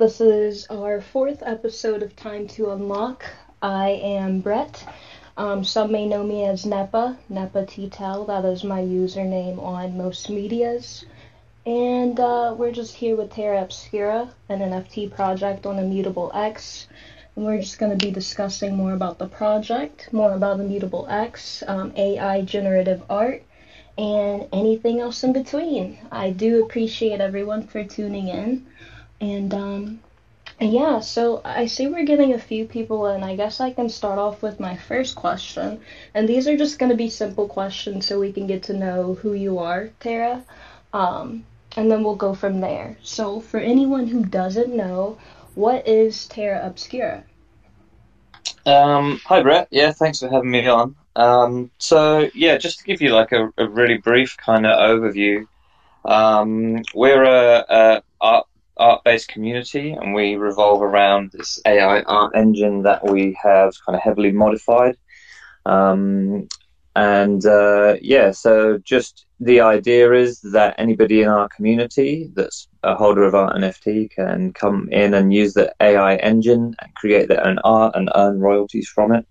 This is our fourth episode of Time to Unlock. I am Brett. Um, some may know me as Nepa, Nepa Titel. That is my username on most medias. And uh, we're just here with Terra Obscura, an NFT project on Immutable X. And we're just going to be discussing more about the project, more about Immutable X, um, AI generative art, and anything else in between. I do appreciate everyone for tuning in. And um, yeah, so I see we're getting a few people in. I guess I can start off with my first question. And these are just going to be simple questions so we can get to know who you are, Terra. Um, and then we'll go from there. So, for anyone who doesn't know, what is Terra Obscura? Um, hi, Brett. Yeah, thanks for having me on. Um, so, yeah, just to give you like a, a really brief kind of overview, um, we're a, a art art based community, and we revolve around this AI art engine that we have kind of heavily modified. Um, and uh, yeah, so just the idea is that anybody in our community that's a holder of our NFT can come in and use the AI engine and create their own art and earn royalties from it.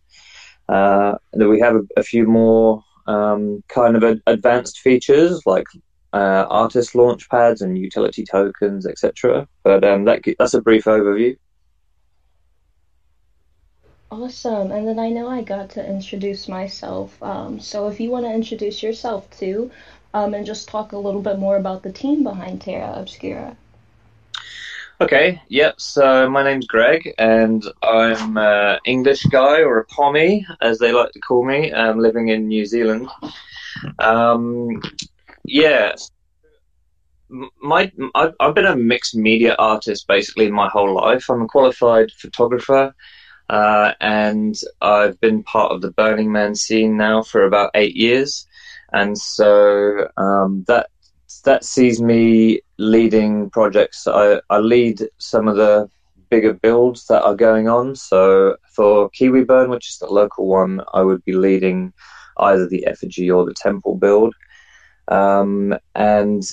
Uh, we have a, a few more um, kind of advanced features like uh, artist launch pads and utility tokens, etc. But um, that, that's a brief overview. Awesome. And then I know I got to introduce myself. Um, so if you want to introduce yourself too, um, and just talk a little bit more about the team behind Terra Obscura. Okay, yep. So my name's Greg, and I'm an English guy, or a Pommy, as they like to call me, um, living in New Zealand. Um, yeah. My, I've, I've been a mixed media artist basically my whole life. I'm a qualified photographer, uh, and I've been part of the Burning Man scene now for about eight years, and so um, that that sees me leading projects. I, I lead some of the bigger builds that are going on. So for Kiwi Burn, which is the local one, I would be leading either the effigy or the temple build. Um, and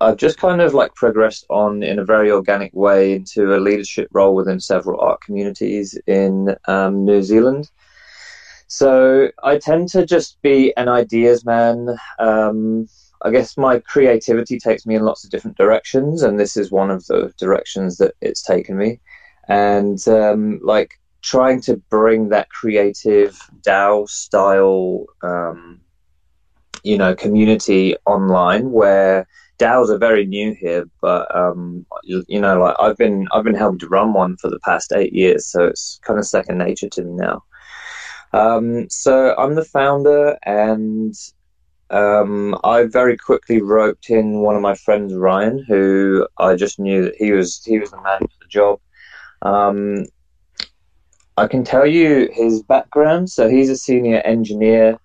I've just kind of like progressed on in a very organic way into a leadership role within several art communities in um, New Zealand. So I tend to just be an ideas man. Um, I guess my creativity takes me in lots of different directions, and this is one of the directions that it's taken me. And um, like trying to bring that creative DAO style um, you know community online where DAOs are very new here, but um, you, you, know, like I've been I've been to run one for the past eight years, so it's kind of second nature to me now. Um, so I'm the founder, and um, I very quickly roped in one of my friends, Ryan, who I just knew that he was he was the man for the job. Um, I can tell you his background. So he's a senior engineer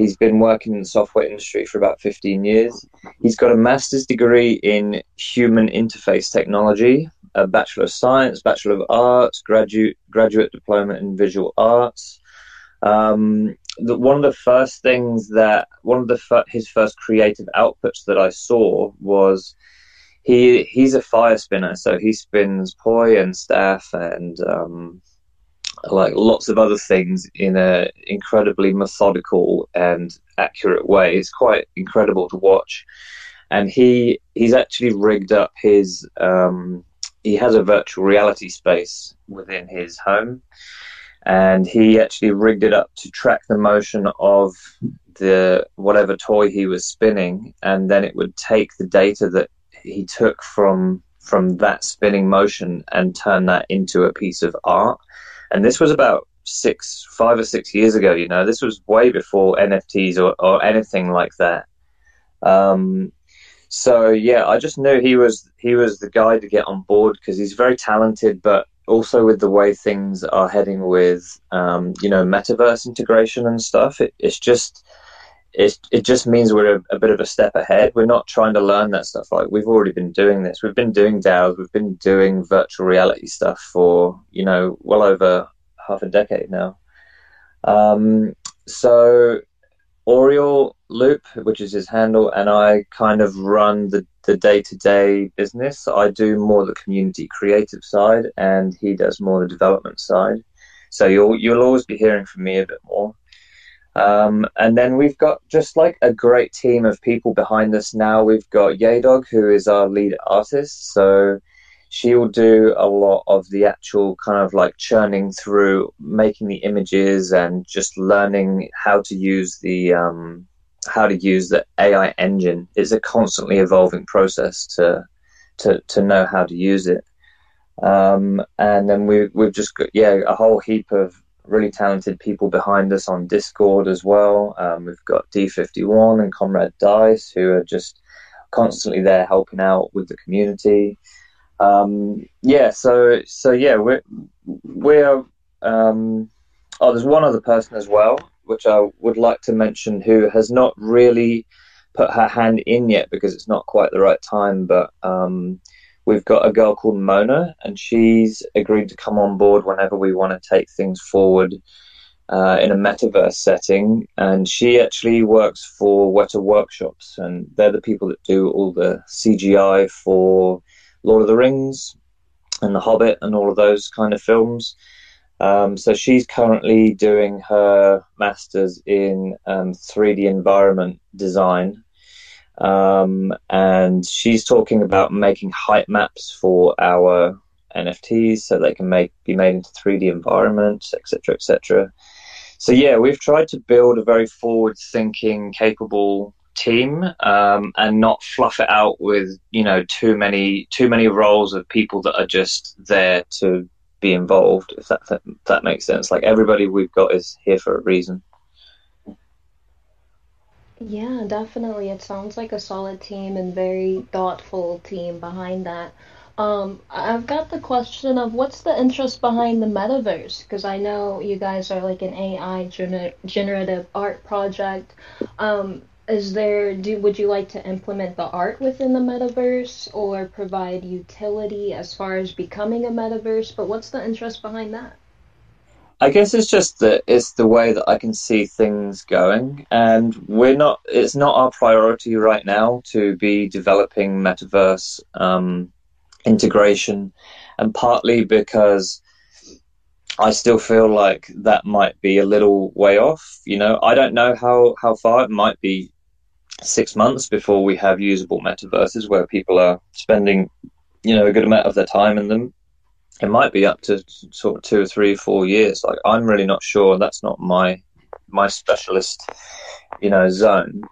He's been working in the software industry for about 15 years. He's got a master's degree in human interface technology, a Bachelor of Science, Bachelor of Arts, graduate, graduate diploma in visual arts. Um, the, one of the first things that, one of the his first creative outputs that I saw was he he's a fire spinner, so he spins poi and staff and um, like lots of other things in an incredibly methodical and accurate way. It's quite incredible to watch. And he he's actually rigged up his um, he has a virtual reality space within his home, and he actually rigged it up to track the motion of the whatever toy he was spinning, and then it would take the data that he took from from that spinning motion and turn that into a piece of art and this was about six, five or six years ago. You know, this was way before NFTs or, or anything like that. Um, so yeah, I just knew he was he was the guy to get on board because he's very talented, but also with the way things are heading with um, you know metaverse integration and stuff. It, it's just it, it just means we're a, a, bit of a step ahead. We're not trying to learn that stuff. Like we've already been doing this. We've been doing DAOs. We've been doing virtual reality stuff for you know well over half a decade now. Um, so Oriole Loop, which is his handle, and I kind of run the the day to day business. I do more the community creative side, and he does more the development side. So you'll you'll always be hearing from me a bit more. Um, and then we've got just like a great team of people behind us now. We've got Yaydog, who is our lead artist. So she will do a lot of the actual kind of like churning through, making the images and just learning how to use the um, how to use the AI engine. It's a constantly evolving process to to to know how to use it. Um, and then we we've just got yeah a whole heap of really talented people behind us on Discord as well. Um, we've got D51 and Comrade Dice who are just constantly there helping out with the community um, yeah, so so yeah, we're we're um, oh, there's one other person as well, which I would like to mention who has not really put her hand in yet because it's not quite the right time, but um, we've got a girl called Mona, and she's agreed to come on board whenever we want to take things forward. Uh, in a metaverse setting, and she actually works for Weta Workshops, and they're the people that do all the CGI for Lord of the Rings and The Hobbit and all of those kind of films. Um, so she's currently doing her masters in um, 3D environment design. Um, and she's talking about making height maps for our NFTs so they can make be made into 3D environments, etc., etc. So yeah, we've tried to build a very forward-thinking, capable team um, and not fluff it out with you know too many too many roles of people that are just there to be involved if that if that makes sense like everybody we've got is here for a reason yeah definitely it sounds like a solid team and very thoughtful team behind that um, I've got the question of what's the interest behind the metaverse? Because I know you guys are like an AI gener- generative art project. Um, is there do would you like to implement the art within the metaverse or provide utility as far as becoming a metaverse but what's the interest behind that i guess it's just that it's the way that i can see things going and we're not it's not our priority right now to be developing metaverse um, integration and partly because I still feel like that might be a little way off. You know, I don't know how, how far it might be six months before we have usable metaverses where people are spending, you know, a good amount of their time in them. It might be up to sort of two or three, four years. Like I'm really not sure. That's not my my specialist, you know, zone.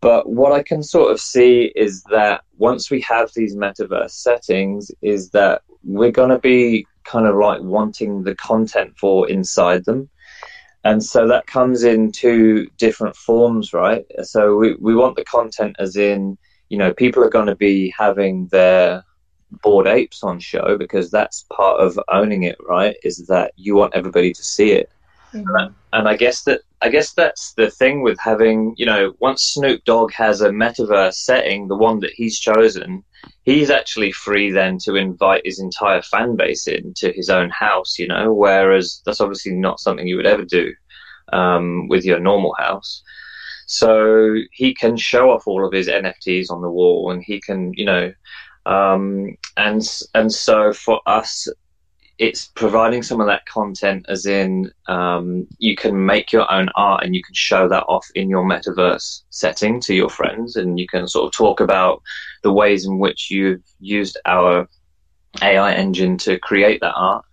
But what I can sort of see is that once we have these metaverse settings, is that we're going to be kind of like wanting the content for inside them. And so that comes in two different forms, right? So we, we want the content as in, you know, people are going to be having their bored apes on show because that's part of owning it, right? Is that you want everybody to see it. Mm-hmm. And I guess that I guess that's the thing with having, you know, once Snoop Dogg has a metaverse setting, the one that he's chosen, he's actually free then to invite his entire fan base into his own house, you know, whereas that's obviously not something you would ever do um, with your normal house. So he can show off all of his NFTs on the wall and he can, you know, um, and, and so for us, it's providing some of that content as in um, you can make your own art and you can show that off in your metaverse setting to your friends and you can sort of talk about the ways in which you've used our AI engine to create that art.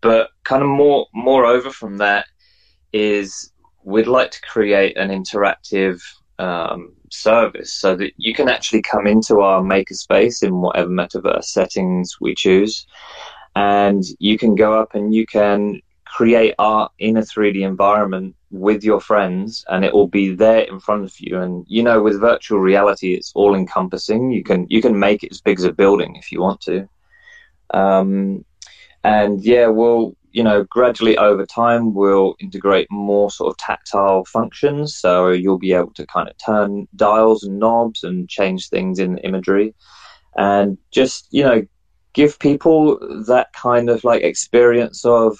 But kind of more moreover from that is we'd like to create an interactive um, service so that you can actually come into our makerspace in whatever metaverse settings we choose. And you can go up and you can create art in a 3D environment with your friends and it will be there in front of you. And you know with virtual reality it's all encompassing. You can you can make it as big as a building if you want to. Um, and yeah we'll you know gradually over time we'll integrate more sort of tactile functions so you'll be able to kind of turn dials and knobs and change things in imagery and just you know give people that kind of like experience of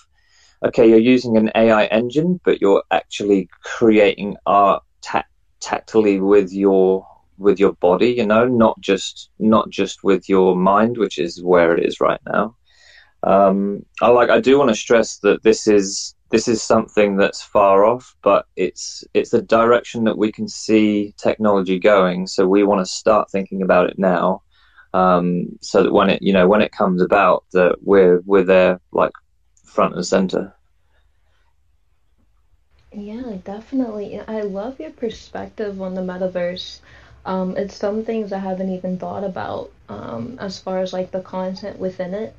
okay, you're using an AI engine, but you're actually creating art ta- tactily with your with your body, you know, not just not just with your mind, which is where it is right now. Um, I like I do want to stress that this is this is something that's far off, but it's it's the direction that we can see technology going. So we want to start thinking about it now, um, so that when it you know when it comes about, that we're we're there like front and center. Yeah, definitely. I love your perspective on the metaverse. Um, it's some things I haven't even thought about um, as far as like the content within it.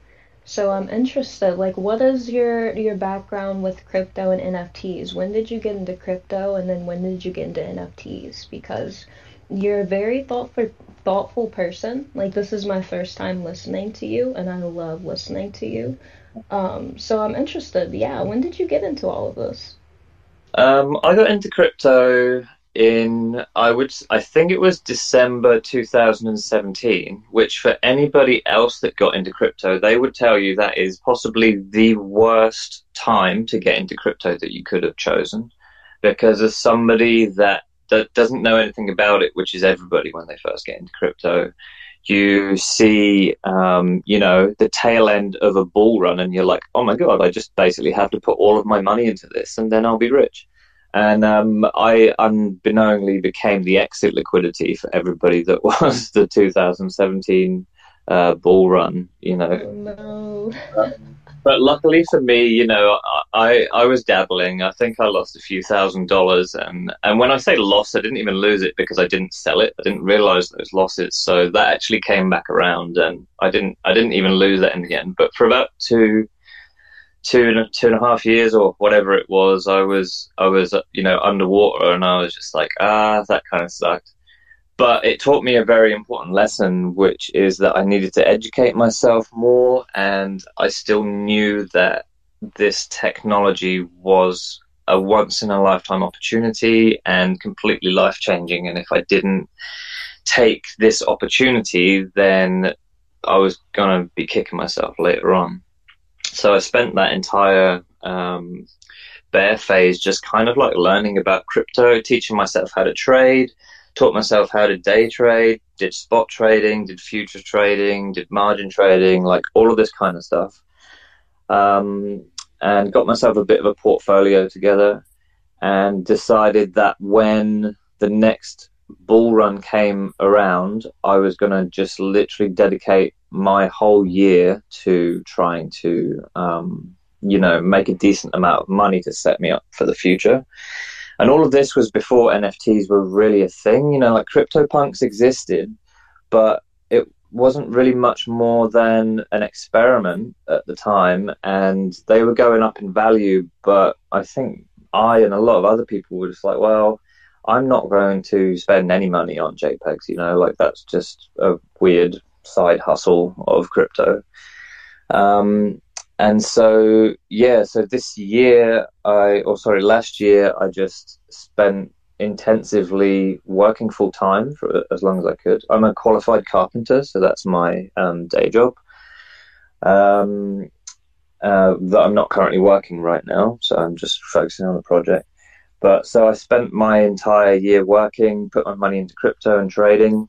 So I'm interested, like, what is your your background with crypto and NFTs? When did you get into crypto, and then when did you get into NFTs? Because you're a very thoughtful thoughtful person. Like, this is my first time listening to you, and I love listening to you. Um, so I'm interested. Yeah, when did you get into all of this? Um, I got into crypto in I would I think it was December 2017, which for anybody else that got into crypto, they would tell you that is possibly the worst time to get into crypto that you could have chosen, because as somebody that that doesn't know anything about it, which is everybody when they first get into crypto, you see, um, you know, the tail end of a bull run, and you're like, oh my god, I just basically have to put all of my money into this, and then I'll be rich. And um, I unbeknowingly became the exit liquidity for everybody that was the 2017 uh, bull run. You know. Oh, no. but luckily for me, you know, I I was dabbling. I think I lost a few thousand dollars, and and when I say lost, I didn't even lose it because I didn't sell it. I didn't realize those losses, so that actually came back around, and I didn't I didn't even lose it in the end. But for about two two and two and a half years or whatever it was, I was I was you know underwater, and I was just like ah that kind of sucked. But it taught me a very important lesson, which is that I needed to educate myself more, and I still knew that this technology was a once in a lifetime opportunity and completely life changing. And if I didn't take this opportunity, then I was going to be kicking myself later on. So I spent that entire um, bear phase just kind of like learning about crypto, teaching myself how to trade, taught myself how to day trade, did spot trading, did future trading, did margin trading, like all of this kind of stuff. Um, and got myself a bit of a portfolio together and decided that when the next bull run came around, I was going to just literally dedicate my whole year to trying to, um, you know, make a decent amount of money to set me up for the future. And all of this was before NFTs were really a thing. You know, like CryptoPunks existed, but it wasn't really much more than an experiment at the time. And they were going up in value, but I think I and a lot of other people were just like, well, I'm not going to spend any money on JPEGs, you know, like that's just a weird side hustle of crypto. Um, and so, yeah, so this year, I, or sorry, last year, I just spent intensively working full time for as long as I could. I'm a qualified carpenter, so that's my um, day job. Um, uh, that I'm not currently working right now, so I'm just focusing on the project. But so I spent my entire year working, put my money into crypto and trading,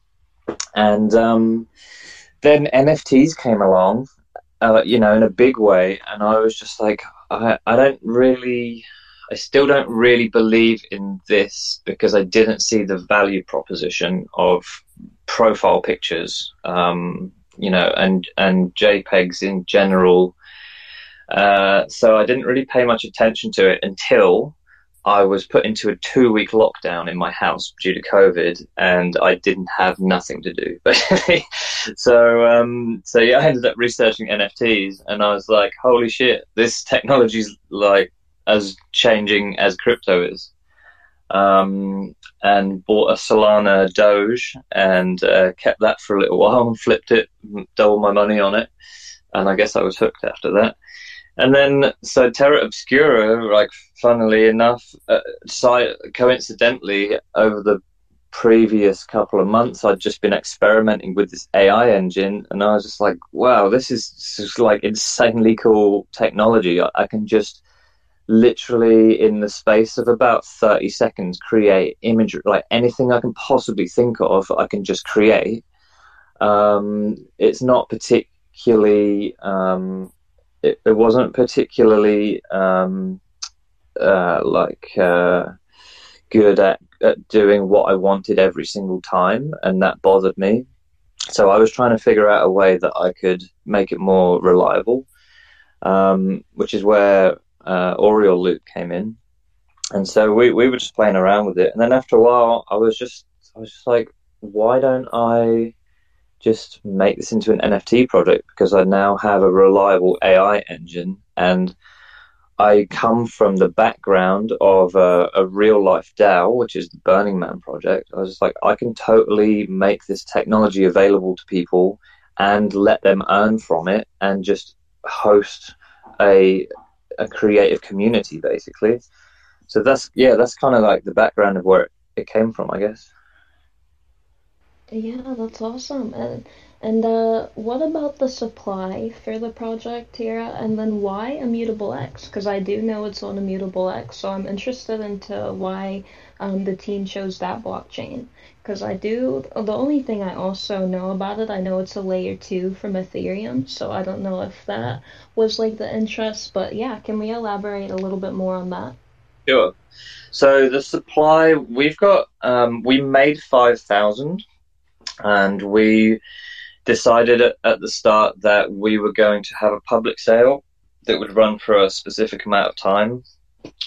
and um, then NFTs came along, uh, you know, in a big way, and I was just like, I, I don't really, I still don't really believe in this because I didn't see the value proposition of profile pictures, um, you know, and and JPEGs in general. Uh, so I didn't really pay much attention to it until I was put into a two week lockdown in my house due to COVID, and I didn't have nothing to do so, um, so yeah, I ended up researching NFTs, and I was like, "Holy shit, this technology's like as changing as crypto is." Um, and bought a Solana Doge and uh, kept that for a little while and flipped it, doubled my money on it, and I guess I was hooked after that. And then, so Terra Obscura, like, funnily enough, uh, coincidentally, over the previous couple of months, I'd just been experimenting with this AI engine, and I was just like, wow, this is just like insanely cool technology. I, I can just literally in the space of about 30 seconds create imagery like anything i can possibly think of i can just create um, it's not particularly um, it, it, wasn't particularly um, uh, like uh, good at, at doing what i wanted every single time and that bothered me so i was trying to figure out a way that i could make it more reliable um, which is where uh, Aureole Loop came in, and so we we were just playing around with it. And then after a while, I was just I was just like, why don't I just make this into an NFT project? Because I now have a reliable AI engine, and I come from the background of a, a real life DAO, which is the Burning Man project. I was just like, I can totally make this technology available to people and let them earn from it, and just host a a creative community basically. So that's yeah, that's kind of like the background of where it came from, I guess. Yeah, that's awesome. And and uh, what about the supply for the project here? And then why Immutable X? Because I do know it's on Immutable X, so I'm interested into why um, the team chose that blockchain. Because I do, the only thing I also know about it, I know it's a layer two from Ethereum, so I don't know if that was like the interest. But yeah, can we elaborate a little bit more on that? Sure. So the supply, we've got, um, we made 5,000 and we decided at, at the start that we were going to have a public sale that would run for a specific amount of time.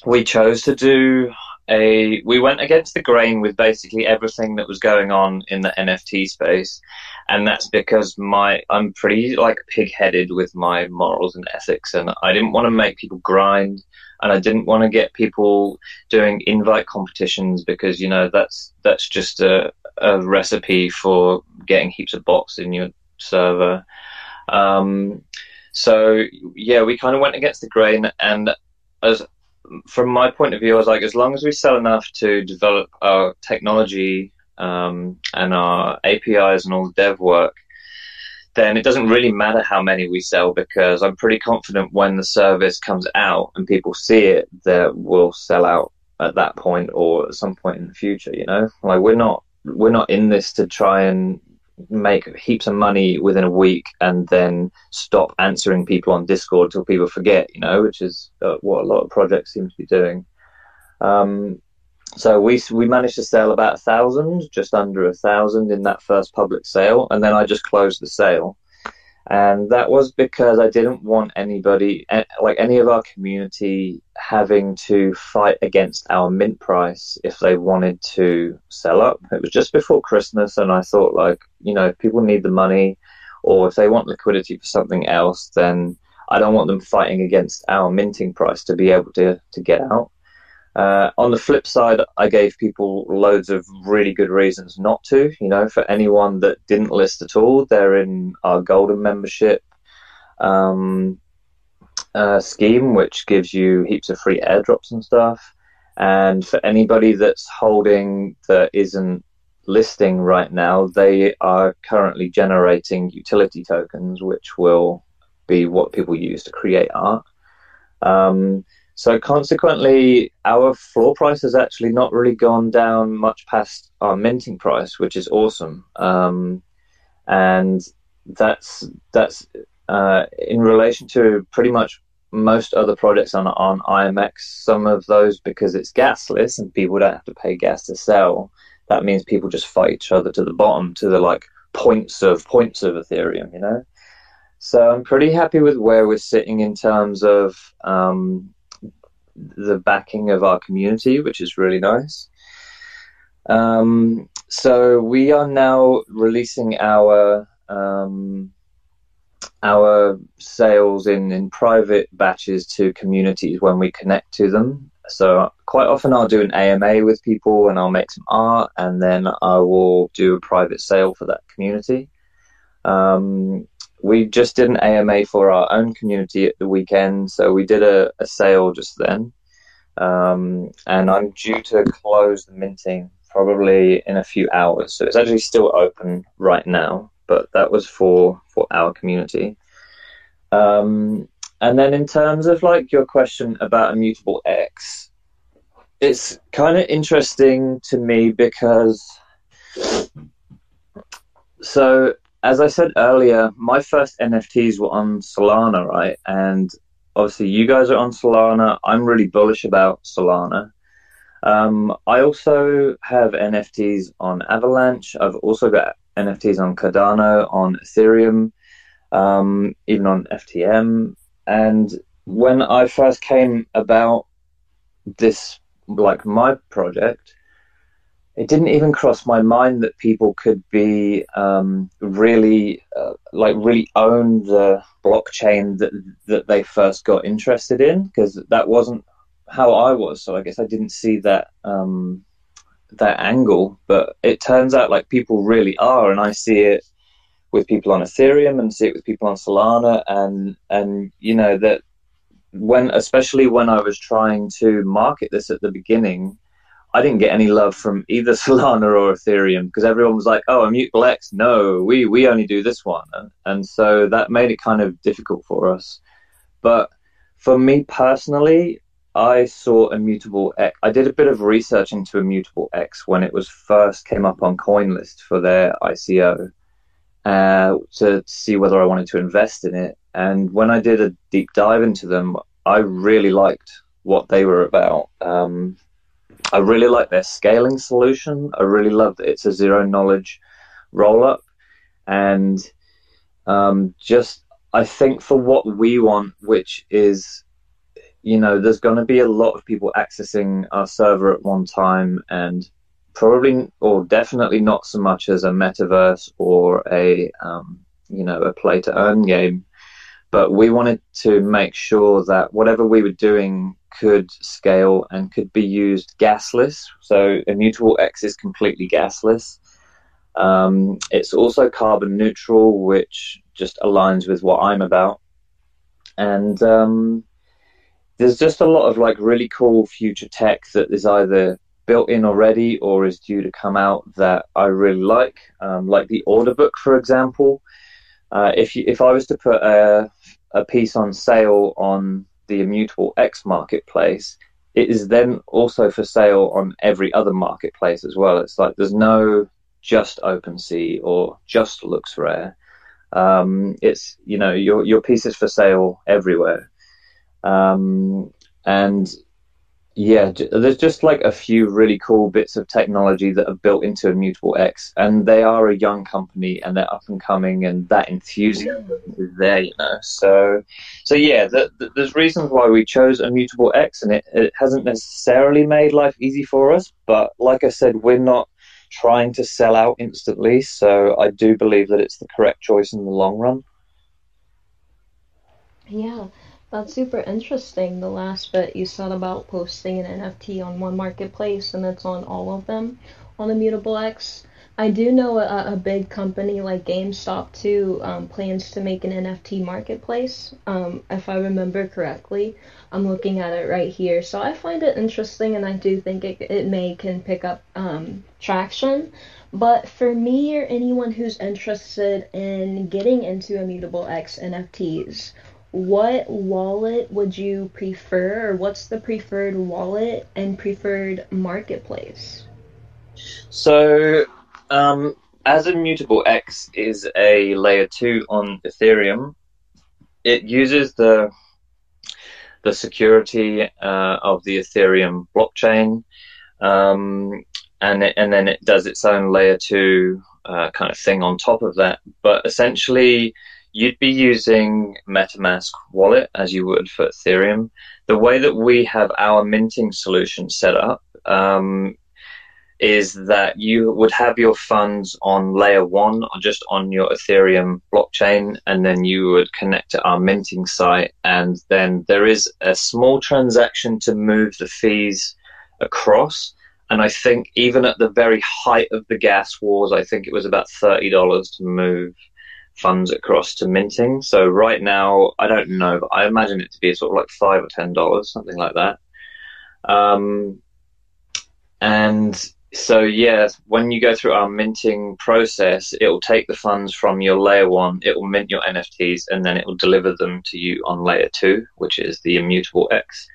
We chose to do a we went against the grain with basically everything that was going on in the NFT space, and that's because my I'm pretty like pig-headed with my morals and ethics, and I didn't want to make people grind, and I didn't want to get people doing invite competitions because you know that's that's just a, a recipe for getting heaps of bots in your server. Um, so yeah, we kind of went against the grain, and as from my point of view, I was like, as long as we sell enough to develop our technology um, and our APIs and all the dev work, then it doesn't really matter how many we sell because I'm pretty confident when the service comes out and people see it, that we'll sell out at that point or at some point in the future. You know, like we're not we're not in this to try and make heaps of money within a week and then stop answering people on Discord till people forget, you know, which is uh, what a lot of projects seem to be doing. Um, so we we managed to sell about a thousand, just under a thousand in that first public sale, and then I just closed the sale and that was because I didn't want anybody, like any of our community, having to fight against our mint price if they wanted to sell up. It was just before Christmas, and I thought, like, you know, if people need the money, or if they want liquidity for something else, then I don't want them fighting against our minting price to be able to to get out. Uh, on the flip side, I gave people loads of really good reasons not to. You know, for anyone that didn't list at all, they're in our golden membership um, uh, scheme, which gives you heaps of free airdrops and stuff. And for anybody that's holding that isn't listing right now, they are currently generating utility tokens, which will be what people use to create art. Um, so consequently, our floor price has actually not really gone down much past our minting price, which is awesome. Um, and that's that's uh, in relation to pretty much most other projects on on IMX. Some of those because it's gasless and people don't have to pay gas to sell. That means people just fight each other to the bottom to the like points of points of Ethereum, you know. So I'm pretty happy with where we're sitting in terms of um, the backing of our community, which is really nice. Um, so we are now releasing our um, our sales in, in private batches to communities when we connect to them. So quite often I'll do an AMA with people and I'll make some art and then I will do a private sale for that community. Um, we just did an AMA for our own community at the weekend, so we did a, a sale just then. Um, and I'm due to close the minting probably in a few hours. So it's actually still open right now, but that was for for our community. Um, and then in terms of like your question about immutable X, it's kind of interesting to me because so as I said earlier, my first NFTs were on Solana, right? And obviously, you guys are on Solana. I'm really bullish about Solana. Um, I also have NFTs on Avalanche. I've also got NFTs on Cardano, on Ethereum, um, even on FTM. And when I first came about this, like my project, it didn't even cross my mind that people could be um, really uh, like really own the blockchain that that they first got interested in because that wasn't how I was. So I guess I didn't see that um, that angle. But it turns out like people really are, and I see it with people on Ethereum and see it with people on Solana, and and you know that when especially when I was trying to market this at the beginning I didn't get any love from either Solana or Ethereum because everyone was like, "Oh, Immutable X, no, we we only do this one," and, and so that made it kind of difficult for us. But for me personally, I saw Immutable X. I did a bit of research into Immutable X when it was first came up on CoinList for their ICO uh, to see whether I wanted to invest in it. And when I did a deep dive into them, I really liked what they were about. Um, I really like their scaling solution. I really love that it's a zero knowledge roll up. And um, just, I think for what we want, which is, you know, there's going to be a lot of people accessing our server at one time and probably or definitely not so much as a metaverse or a, um, you know, a play to earn game. But we wanted to make sure that whatever we were doing could scale and could be used gasless. So Immutable X is completely gasless. Um, it's also carbon neutral, which just aligns with what I'm about. And um, there's just a lot of like really cool future tech that is either built in already or is due to come out that I really like, um, like the order book, for example. Uh, if you, if I was to put a, a piece on sale on the immutable X marketplace, it is then also for sale on every other marketplace as well. It's like there's no just OpenSea or just LooksRare. Um, it's you know your your piece is for sale everywhere, um, and yeah, there's just like a few really cool bits of technology that are built into Immutable X, and they are a young company and they're up and coming, and that enthusiasm is there, you know. So, so yeah, the, the, there's reasons why we chose Immutable X, and it, it hasn't necessarily made life easy for us, but like I said, we're not trying to sell out instantly, so I do believe that it's the correct choice in the long run. Yeah. That's super interesting. The last bit you said about posting an NFT on one marketplace and it's on all of them on Immutable X. I do know a, a big company like GameStop too um, plans to make an NFT marketplace. Um, if I remember correctly, I'm looking at it right here. So I find it interesting, and I do think it, it may can pick up um, traction. But for me or anyone who's interested in getting into Immutable X NFTs, what wallet would you prefer, or what's the preferred wallet and preferred marketplace? So, um, as Immutable X is a layer two on Ethereum, it uses the the security uh, of the Ethereum blockchain, um, and it, and then it does its own layer two uh, kind of thing on top of that. But essentially, you'd be using MetaMask wallet as you would for Ethereum. The way that we have our minting solution set up um, is that you would have your funds on layer one or just on your Ethereum blockchain, and then you would connect to our minting site. And then there is a small transaction to move the fees across. And I think even at the very height of the gas wars, I think it was about $30 to move funds across to minting. So right now, I don't know, but I imagine it to be sort of like five or ten dollars, something like that. Um, and so yeah, when you go through our minting process, it will take the funds from your layer one, it will mint your NFTs, and then it will deliver them to you on layer two, which is the immutable X.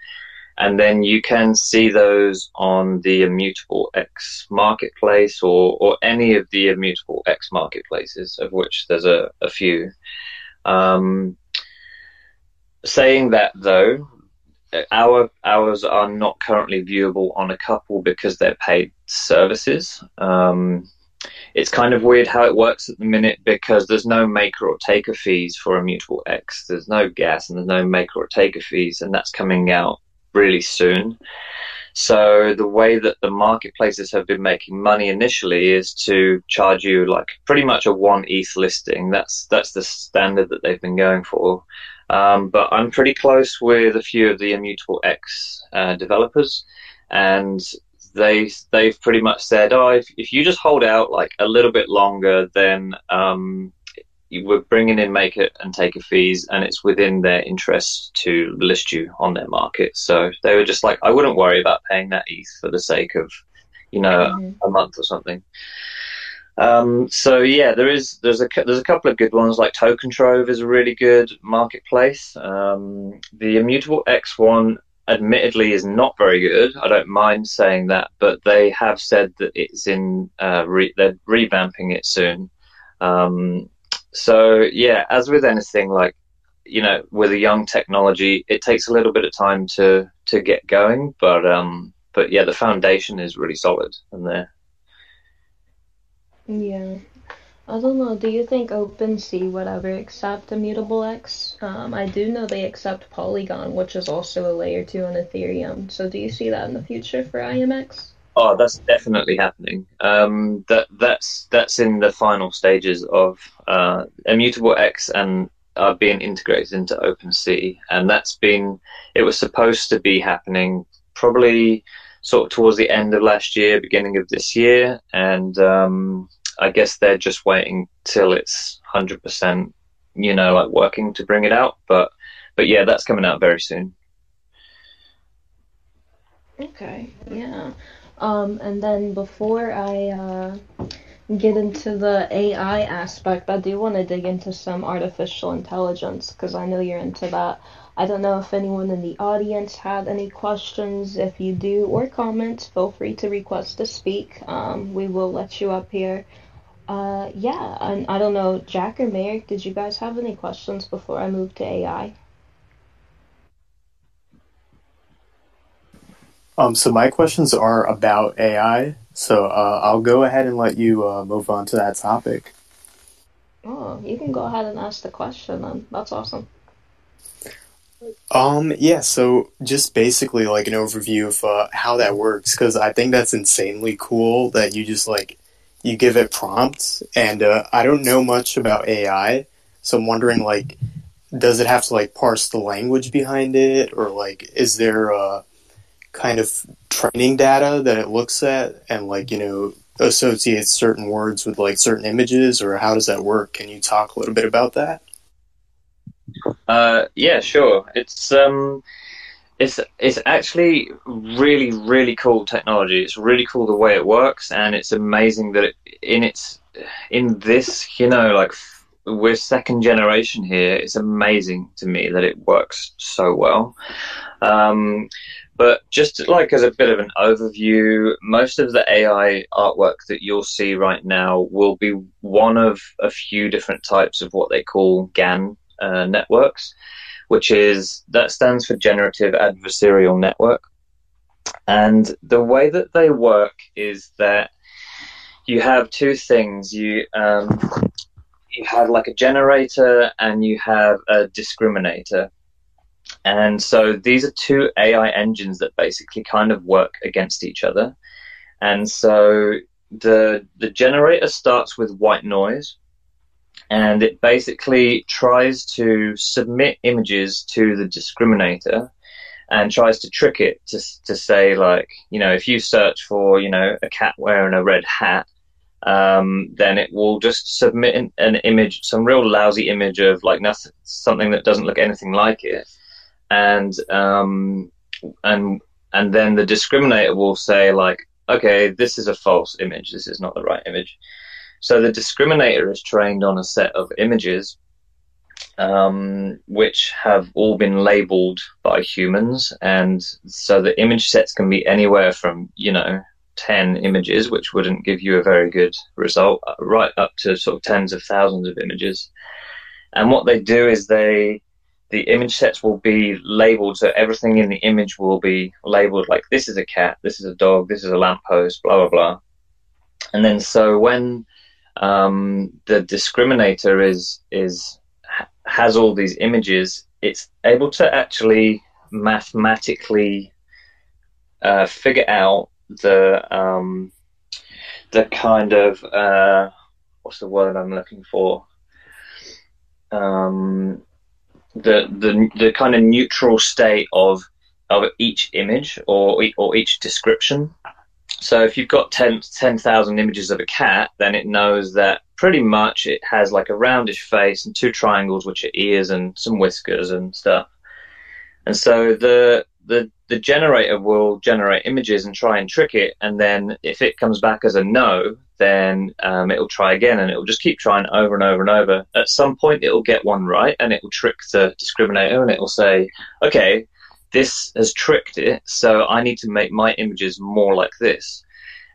And then you can see those on the immutable X marketplace or, or any of the immutable X marketplaces, of which there's a, a few. Um, saying that though, our ours are not currently viewable on a couple because they're paid services. Um, it's kind of weird how it works at the minute because there's no maker or taker fees for immutable X. There's no gas and there's no maker or taker fees, and that's coming out really soon. So the way that the marketplaces have been making money initially is to charge you like pretty much a one ETH listing. That's that's the standard that they've been going for. Um, but I'm pretty close with a few of the Immutable X uh, developers, and they they've pretty much said, oh, if, if you just hold out like a little bit longer, then um, we're bringing in maker and taker fees, and it's within their interest to list you on their market. So they were just like, I wouldn't worry about paying that ETH for the sake of, you know, mm-hmm. a month or something. Um, so yeah, there is there's a there's a couple of good ones like Token Trove is a really good marketplace. Um, the Immutable X one, admittedly, is not very good. I don't mind saying that, but they have said that it's in uh, re- they're revamping it soon. Um, so yeah, as with anything, like you know, with a young technology, it takes a little bit of time to to get going, but um, but yeah, the foundation is really solid, and they're yeah. I don't know. Do you think OpenSea would ever accept Immutable X? Um, I do know they accept Polygon, which is also a layer two on Ethereum. So do you see that in the future for IMX? Oh, that's definitely happening. Um, that that's that's in the final stages of uh, Immutable X and are being integrated into OpenSea, and that's been it was supposed to be happening probably sort of towards the end of last year, beginning of this year, and um, I guess they're just waiting till it's hundred percent, you know, like working to bring it out. But but yeah, that's coming out very soon. Okay, yeah. Um, and then before I uh, get into the AI aspect, I do want to dig into some artificial intelligence because I know you're into that. I don't know if anyone in the audience had any questions. If you do or comments, feel free to request to speak. Um, we will let you up here. Uh, yeah, and I don't know, Jack or Merrick, did you guys have any questions before I move to AI? Um, so my questions are about AI. So uh, I'll go ahead and let you uh, move on to that topic. Oh, you can go ahead and ask the question then. That's awesome. Um, yeah, so just basically like an overview of uh, how that works, because I think that's insanely cool that you just like you give it prompts, and uh, I don't know much about AI, so I'm wondering like, does it have to like parse the language behind it, or like, is there a kind of training data that it looks at and like you know associates certain words with like certain images, or how does that work? Can you talk a little bit about that? Uh, yeah, sure. It's um, it's it's actually really really cool technology. It's really cool the way it works, and it's amazing that it in its in this you know like we're second generation here. It's amazing to me that it works so well. Um, but just like as a bit of an overview, most of the AI artwork that you'll see right now will be one of a few different types of what they call GAN uh, networks which is that stands for Generative Adversarial Network. And the way that they work is that you have two things. You um, you have like a generator and you have a discriminator. And so these are two AI engines that basically kind of work against each other. And so the the generator starts with white noise, and it basically tries to submit images to the discriminator and tries to trick it to, to say like you know if you search for you know a cat wearing a red hat um, then it will just submit an, an, image some real lousy image of like nothing something that doesn't look anything like it and um, and and then the discriminator will say like okay, this is a false image. This is not the right image. So the discriminator is trained on a set of images um, which have all been labeled by humans. And so the image sets can be anywhere from, you know, 10 images, which wouldn't give you a very good result, right up to sort of tens of thousands of images. And what they do is they, the image sets will be labeled, so everything in the image will be labeled like this is a cat, this is a dog, this is a lamppost, blah, blah, blah. And then so when um, the discriminator is, is has all these images, it's able to actually mathematically uh, figure out the um, the kind of uh, what's the word I'm looking for? Um, the the the kind of neutral state of of each image or or each description. So if you've got 10,000 10, images of a cat, then it knows that pretty much it has like a roundish face and two triangles, which are ears and some whiskers and stuff. And so the the the generator will generate images and try and trick it, and then if it comes back as a no, then um, it'll try again, and it'll just keep trying over and over and over. At some point, it'll get one right, and it will trick the discriminator, and it will say, "Okay, this has tricked it, so I need to make my images more like this.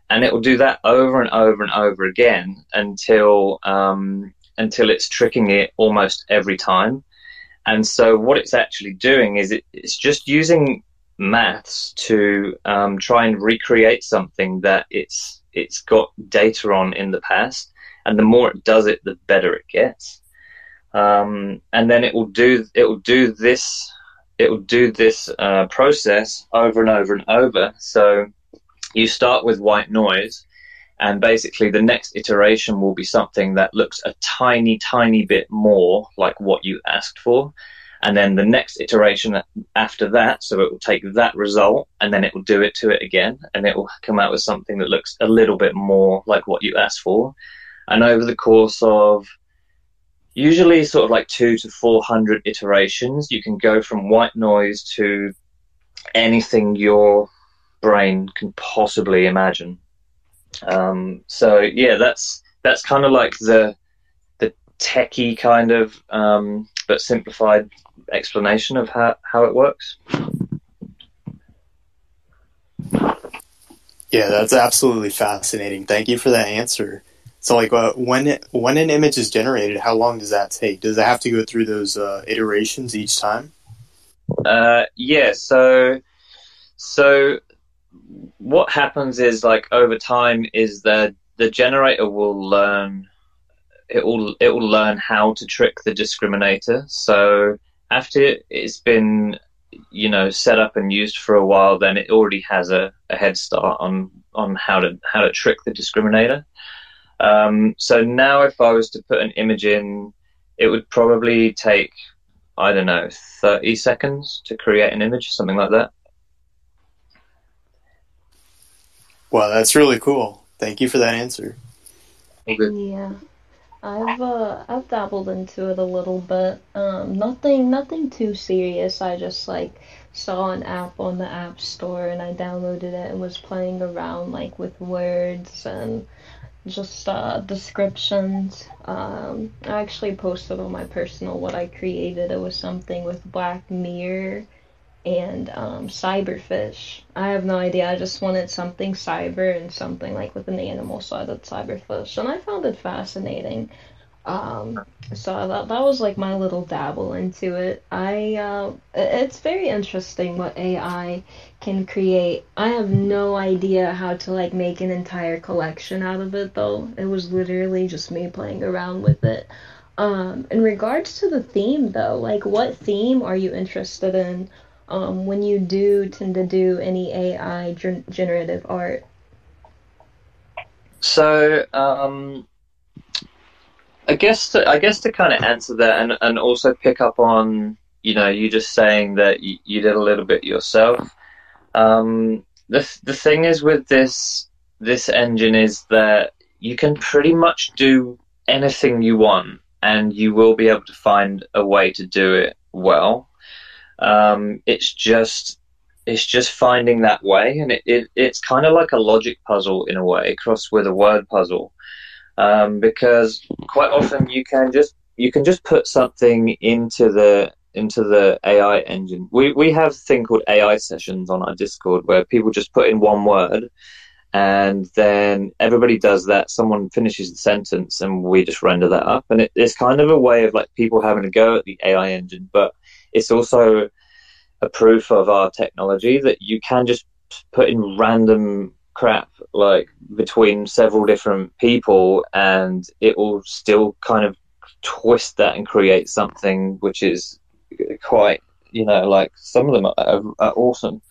And it will do that over and over and over again until um, until it's tricking it almost every time. And so what it's actually doing is it, it's just using maths to um, try and recreate something that it's it's got data on in the past. And the more it does it, the better it gets. Um, and then it will do it will do this it will do this uh, process over and over and over. So you start with white noise, and basically the next iteration will be something that looks a tiny, tiny bit more like what you asked for. And then the next iteration after that, so it will take that result and then it will do it to it again, and it will come out with something that looks a little bit more like what you asked for. And over the course of usually sort of like two to 400 iterations. You can go from white noise to anything your brain can possibly imagine. Um, so yeah, that's that's kind of like the techie kind of um, but simplified explanation of how, how it works. Yeah, that's absolutely fascinating. Thank you for that answer. So, like, uh, when it, when an image is generated, how long does that take? Does it have to go through those uh, iterations each time? Uh, yeah. So, so what happens is like over time is that the generator will learn it will it will learn how to trick the discriminator. So after it's been you know set up and used for a while, then it already has a, a head start on on how to how to trick the discriminator. Um, so now, if I was to put an image in, it would probably take, I don't know, 30 seconds to create an image, something like that. Wow, that's really cool. Thank you for that answer. Yeah. I've uh I've dabbled into it a little bit. Um nothing nothing too serious. I just like saw an app on the app store and I downloaded it and was playing around like with words and just uh, descriptions. Um, I actually posted on my personal what I created. It was something with Black Mirror and um, Cyberfish. I have no idea. I just wanted something cyber and something like with an animal, so I did Cyberfish, and I found it fascinating. Um, so that that was like my little dabble into it. I uh, it's very interesting what AI can create. I have no idea how to like make an entire collection out of it though. It was literally just me playing around with it. Um, in regards to the theme though, like what theme are you interested in um, when you do tend to do any AI gen- generative art? So um, I guess to, I guess to kind of answer that and, and also pick up on you know you just saying that you, you did a little bit yourself. Um, the the thing is with this this engine is that you can pretty much do anything you want, and you will be able to find a way to do it well. Um, it's just it's just finding that way, and it, it it's kind of like a logic puzzle in a way, crossed with a word puzzle, um, because quite often you can just you can just put something into the into the AI engine. We we have a thing called AI sessions on our Discord where people just put in one word and then everybody does that. Someone finishes the sentence, and we just render that up. And it, it's kind of a way of like people having a go at the AI engine, but it's also a proof of our technology that you can just put in random crap like between several different people, and it will still kind of twist that and create something which is quite, you know, like some of them are, are awesome.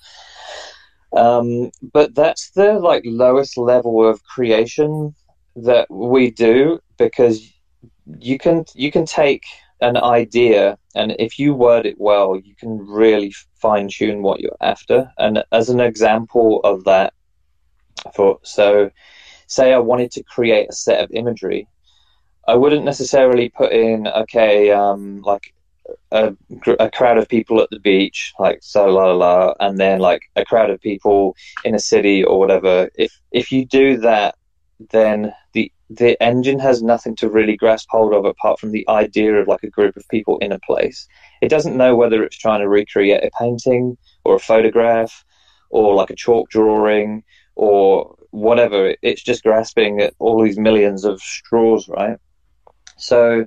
Um, but that's the like lowest level of creation that we do because you can you can take an idea and if you word it well you can really fine tune what you're after and as an example of that for so say i wanted to create a set of imagery i wouldn't necessarily put in okay um, like a, a, crowd of people at the beach, like so la la la, and then like a crowd of people in a city or whatever. If if you do that, then the engine has nothing to really grasp hold of apart from the idea of like a group of people in a place. It doesn't know whether it's trying to recreate a painting or a photograph or like a chalk drawing or whatever. It's just grasping at all these millions of straws, right? So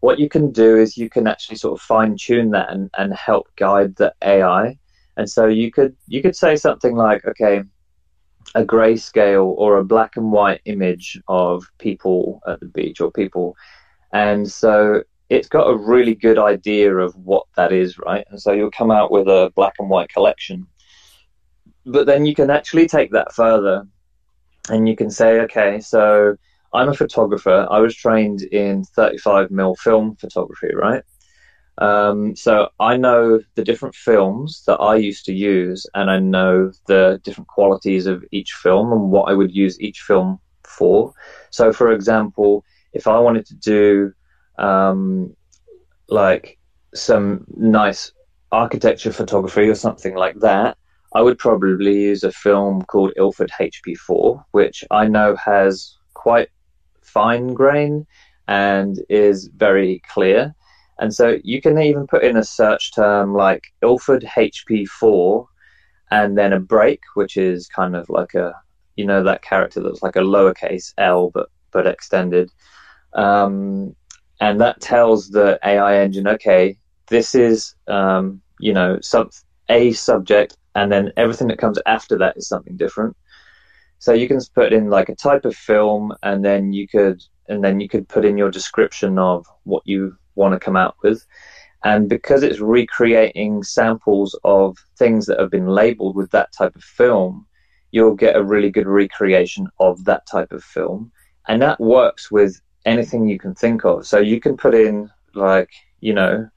what you can do is you can actually sort of fine tune that and, and help guide the AI. And so you could you could say something like, okay, a grayscale or a black and white image of people at the beach or people, and so it's got a really good idea of what that is, right? And so you'll come out with a black and white collection. But then you can actually take that further and you can say, okay, so I'm a photographer. I was trained in 35 mm film photography, right? Um, so I know the different films that I used to use, and I know the different qualities of each film and what I would use each film for. So, for example, if I wanted to do um, like some nice architecture photography or something like that, I would probably use a film called Ilford HP4, which I know has quite fine grain and is very clear. And so you can even put in a search term like Ilford HP4 and then a break, which is kind of like a, you know, that character that's like a lowercase l but, but extended. Um, and that tells the AI engine, okay, this is, um, you know, sub, a subject, and then everything that comes after that is something different. So you can put in like a type of film, and then you could and then you could put in your description of what you want to come out with. And because it's recreating samples of things that have been labeled with that type of film, you'll get a really good recreation of that type of film. And that works with anything you can think of. So you can put in like, you know,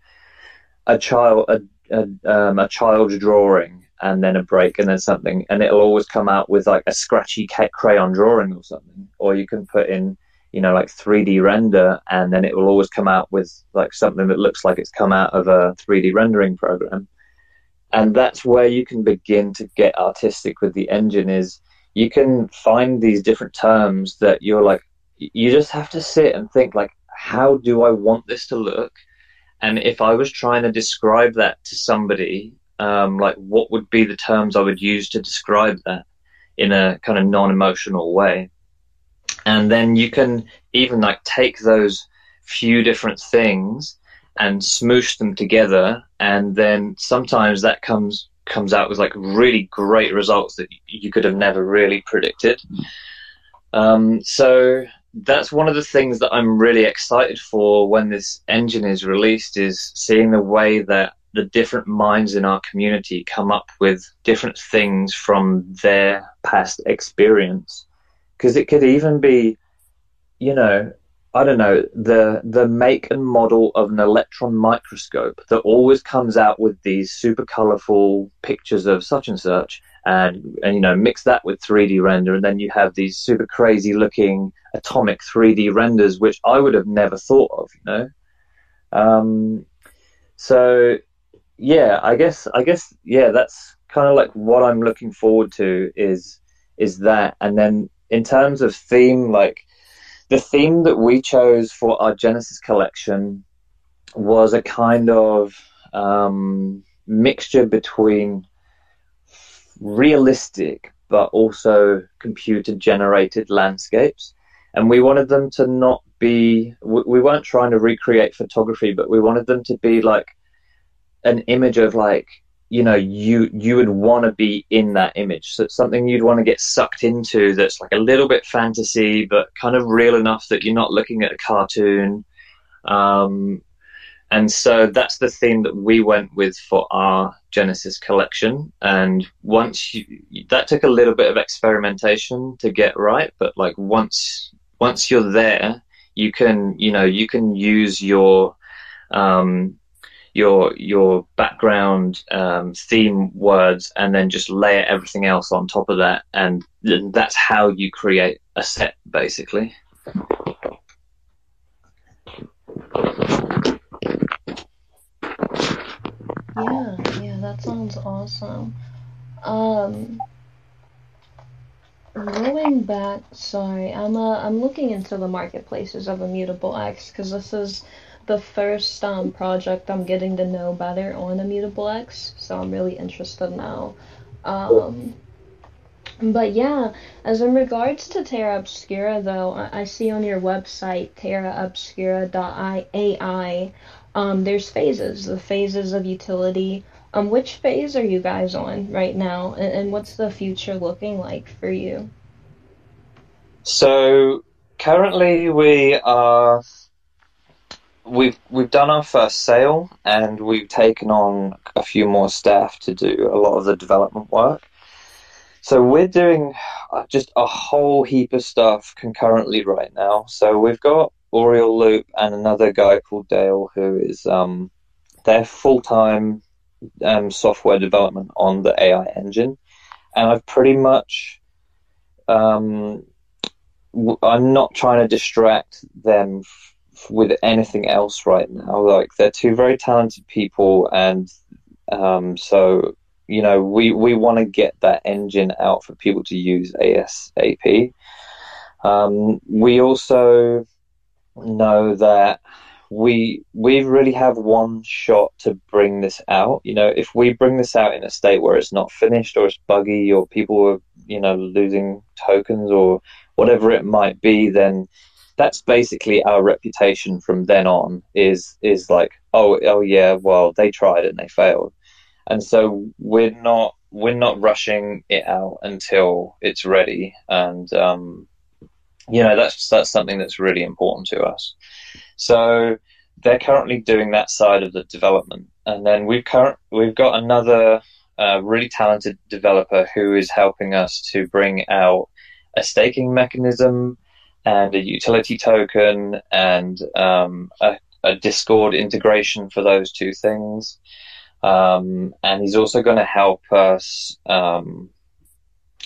a child a a, um, a child's drawing and then a break and then something, and it'll always come out with like a scratchy crayon drawing or something. Or you can put in, you know, like 3D render, and then it will always come out with like something that looks like it's come out of a 3D rendering program. And that's where you can begin to get artistic with the engine. Is you can find these different terms that you're like, you just have to sit and think like, how do I want this to look? And if I was trying to describe that to somebody um, like what would be the terms I would use to describe that in a kind of non-emotional way. And then you can even like take those few different things and smoosh them together, and then sometimes that comes comes out with like really great results that you could have never really predicted. Um, so that's one of the things that I'm really excited for when this engine is released is seeing the way that the different minds in our community come up with different things from their past experience. Because it could even be, you know, I don't know, the the make and model of an electron microscope that always comes out with these super colorful pictures of such and such, and and you know mix that with 3D render, and then you have these super crazy looking atomic 3D renders, which I would have never thought of, you know. Um, so yeah, I guess I guess yeah, that's kind of like what I'm looking forward to is is that, and then in terms of theme, like the theme that we chose for our Genesis collection was a kind of um, mixture between realistic but also computer generated landscapes. And we wanted them to not be, we weren't trying to recreate photography, but we wanted them to be like an image of like, you know, you, you would want to be in that image. So it's something you'd want to get sucked into that's like a little bit fantasy, but kind of real enough that you're not looking at a cartoon. Um, and so that's the theme that we went with for our Genesis collection. And once you, that took a little bit of experimentation to get right, but like once once you're there, you can you know you can use your um, your your background um, theme words and then just layer everything else on top of that, and that's how you create a set basically. Yeah, yeah, that sounds awesome. Um, going back, sorry, I'm uh, I'm looking into the marketplaces of Immutable X because this is the first um, project I'm getting to know better on Immutable X, so I'm really interested now. Um, but yeah, as in regards to Terra Obscura, though, I, I see on your website, terraobscura.ai, um, there's phases, the phases of utility. Um, which phase are you guys on right now, and, and what's the future looking like for you? So currently we are we've we've done our first sale and we've taken on a few more staff to do a lot of the development work. So we're doing uh, just a whole heap of stuff concurrently right now. So we've got Oriole Loop and another guy called Dale who is um, their full time um, software development on the AI engine, and I've pretty much um, I'm not trying to distract them with anything else right now. Like they're two very talented people, and um, so you know we we want to get that engine out for people to use ASAP. Um, we also know that we we really have one shot to bring this out. You know, if we bring this out in a state where it's not finished or it's buggy or people are you know losing tokens or whatever it might be, then that's basically our reputation from then on. Is is like oh oh yeah, well they tried and they failed, and so we're not we're not rushing it out until it's ready and um, you know that's that's something that's really important to us. So they're currently doing that side of the development, and then we've current we've got another uh, really talented developer who is helping us to bring out a staking mechanism and a utility token and um, a, a, Discord integration for those two things. Um, and he's also going to help us um,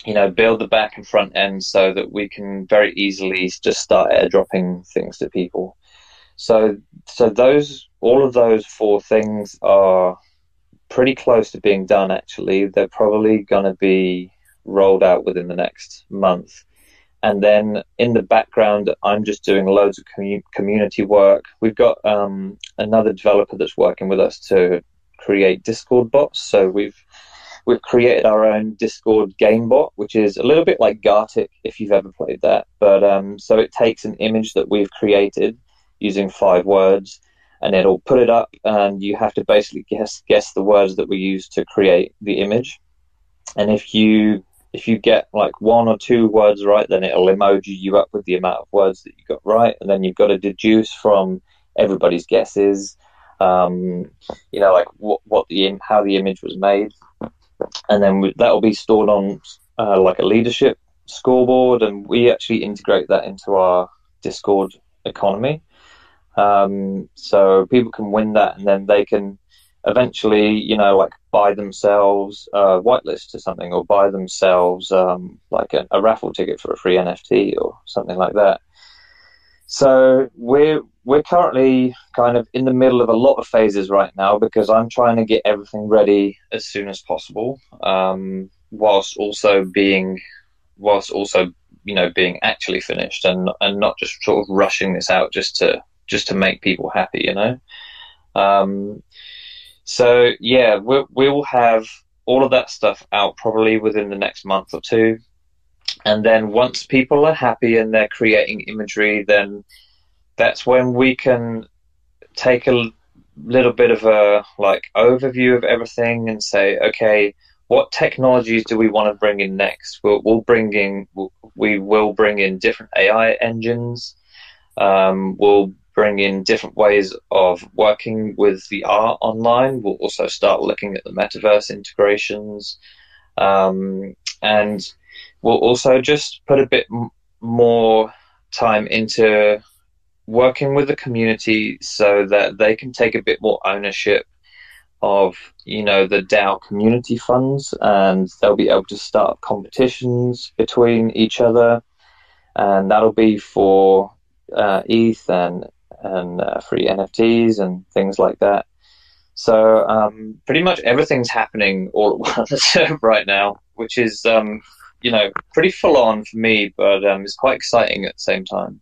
you know, build the back and front end so that we can very easily just start airdropping things to people. So, so those, all of those four things are pretty close to being done. Actually, they're probably going to be rolled out within the next month. And then in the background, I'm just doing loads of community work. We've got um, another developer that's working with us to create Discord bots. So we've we've created our own Discord game bot, which is a little bit like Gartic if you've ever played that. But um, so it takes an image that we've created using five words, and it'll put it up, and you have to basically guess guess the words that we use to create the image. And if you if you get like one or two words right, then it'll emoji you up with the amount of words that you got right, and then you've got to deduce from everybody's guesses. Um, you know, like what, what the how the image was made, and then we, that'll be stored on uh, like a leadership scoreboard, and we actually integrate that into our Discord economy. Um, so people can win that, and then they can eventually, you know, like buy themselves a whitelist or something, or buy themselves um, like a, a, raffle ticket for a free NFT or something like that. so we're we're currently kind of in the middle of a lot of phases right now because I'm trying to get everything ready as soon as possible, um, whilst also being whilst also you know being actually finished and and not just sort of rushing this out just to just to make people happy, you know. Um, so yeah, we we will have all of that stuff out probably within the next month or two, and then once people are happy and they're creating imagery, then that's when we can take a little bit of a like overview of everything and say, okay, what technologies do we want to bring in next? We'll, we'll bring in we will bring in different AI engines. Um, we'll bring in different ways of working with the art online. We'll also start looking at the metaverse integrations, um, and we'll also just put a bit m- more time into working with the community so that they can take a bit more ownership of you know the DAO community funds, and they'll be able to start competitions between each other, and that'll be for uh, ETH and and uh, free NFTs and things like that. So um, pretty much everything's happening all at once right now, which is um, you know pretty full on for me, but um, it's quite exciting at the same time.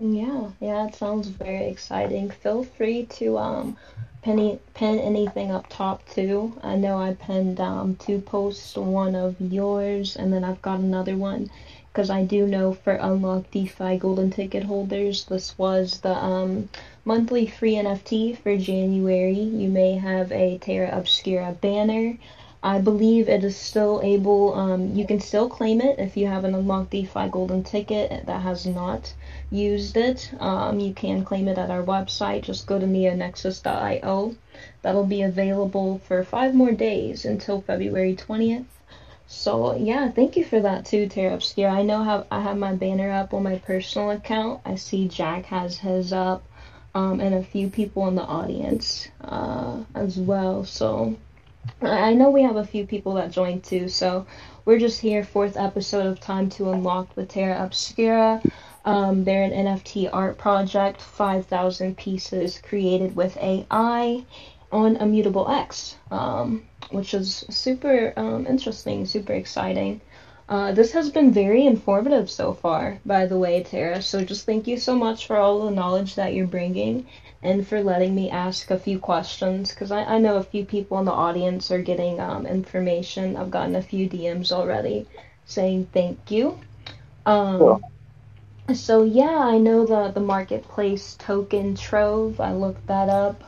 Yeah, yeah, it sounds very exciting. Feel free to um pin anything up top too. I know I pinned um two posts, one of yours, and then I've got another one because I do know for Unlock DeFi Golden Ticket holders, this was the um monthly free NFT for January. You may have a Terra Obscura banner. I believe it is still able, um, you can still claim it if you have an Unlock DeFi Golden Ticket that has not used it. Um, you can claim it at our website. Just go to neonexus.io. That'll be available for five more days until February 20th. So yeah, thank you for that too, Terra Obscura. I know how I have my banner up on my personal account. I see Jack has his up, um, and a few people in the audience uh, as well. So I know we have a few people that joined too. So we're just here, fourth episode of Time to Unlock with Terra Obscura. Um, they're an NFT art project, 5,000 pieces created with AI on Immutable X, um, which is super um, interesting, super exciting. Uh, this has been very informative so far, by the way, Terra. So just thank you so much for all the knowledge that you're bringing and for letting me ask a few questions because I, I know a few people in the audience are getting um, information. I've gotten a few DMs already saying thank you. Um, cool. So yeah, I know the the marketplace token Trove. I looked that up.